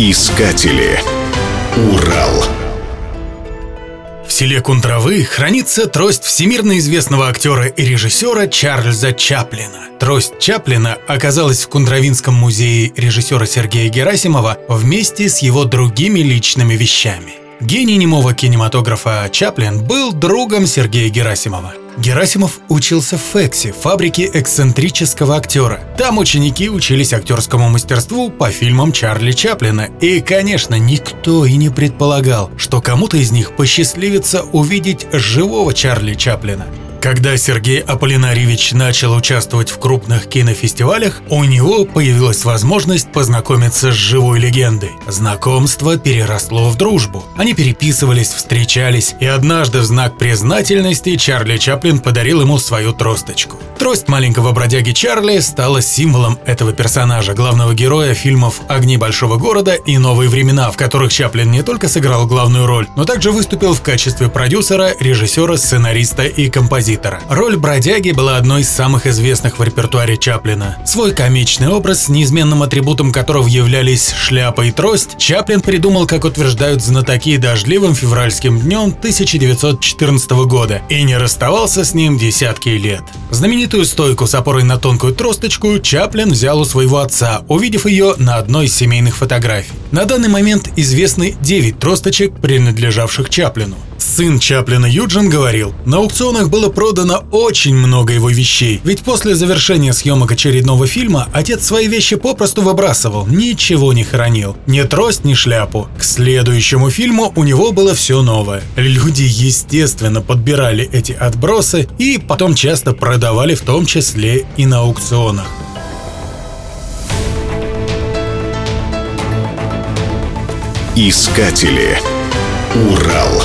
Искатели. Урал. В селе Кундравы хранится трость всемирно известного актера и режиссера Чарльза Чаплина. Трость Чаплина оказалась в Кундравинском музее режиссера Сергея Герасимова вместе с его другими личными вещами. Гений немого кинематографа Чаплин был другом Сергея Герасимова. Герасимов учился в Фексе, фабрике эксцентрического актера. Там ученики учились актерскому мастерству по фильмам Чарли Чаплина. И, конечно, никто и не предполагал, что кому-то из них посчастливится увидеть живого Чарли Чаплина. Когда Сергей Аполлинарьевич начал участвовать в крупных кинофестивалях, у него появилась возможность познакомиться с живой легендой. Знакомство переросло в дружбу. Они переписывались, встречались, и однажды в знак признательности Чарли Чаплин подарил ему свою тросточку. Трость маленького бродяги Чарли стала символом этого персонажа, главного героя фильмов «Огни большого города» и «Новые времена», в которых Чаплин не только сыграл главную роль, но также выступил в качестве продюсера, режиссера, сценариста и композитора композитора. Роль бродяги была одной из самых известных в репертуаре Чаплина. Свой комичный образ, неизменным атрибутом которого являлись шляпа и трость, Чаплин придумал, как утверждают знатоки, дождливым февральским днем 1914 года и не расставался с ним десятки лет. Знаменитую стойку с опорой на тонкую тросточку Чаплин взял у своего отца, увидев ее на одной из семейных фотографий. На данный момент известны 9 тросточек, принадлежавших Чаплину. Сын Чаплина Юджин говорил, на аукционах было продано очень много его вещей, ведь после завершения съемок очередного фильма отец свои вещи попросту выбрасывал, ничего не хранил, ни трость, ни шляпу. К следующему фильму у него было все новое. Люди, естественно, подбирали эти отбросы и потом часто продавали в том числе и на аукционах. Искатели. Урал.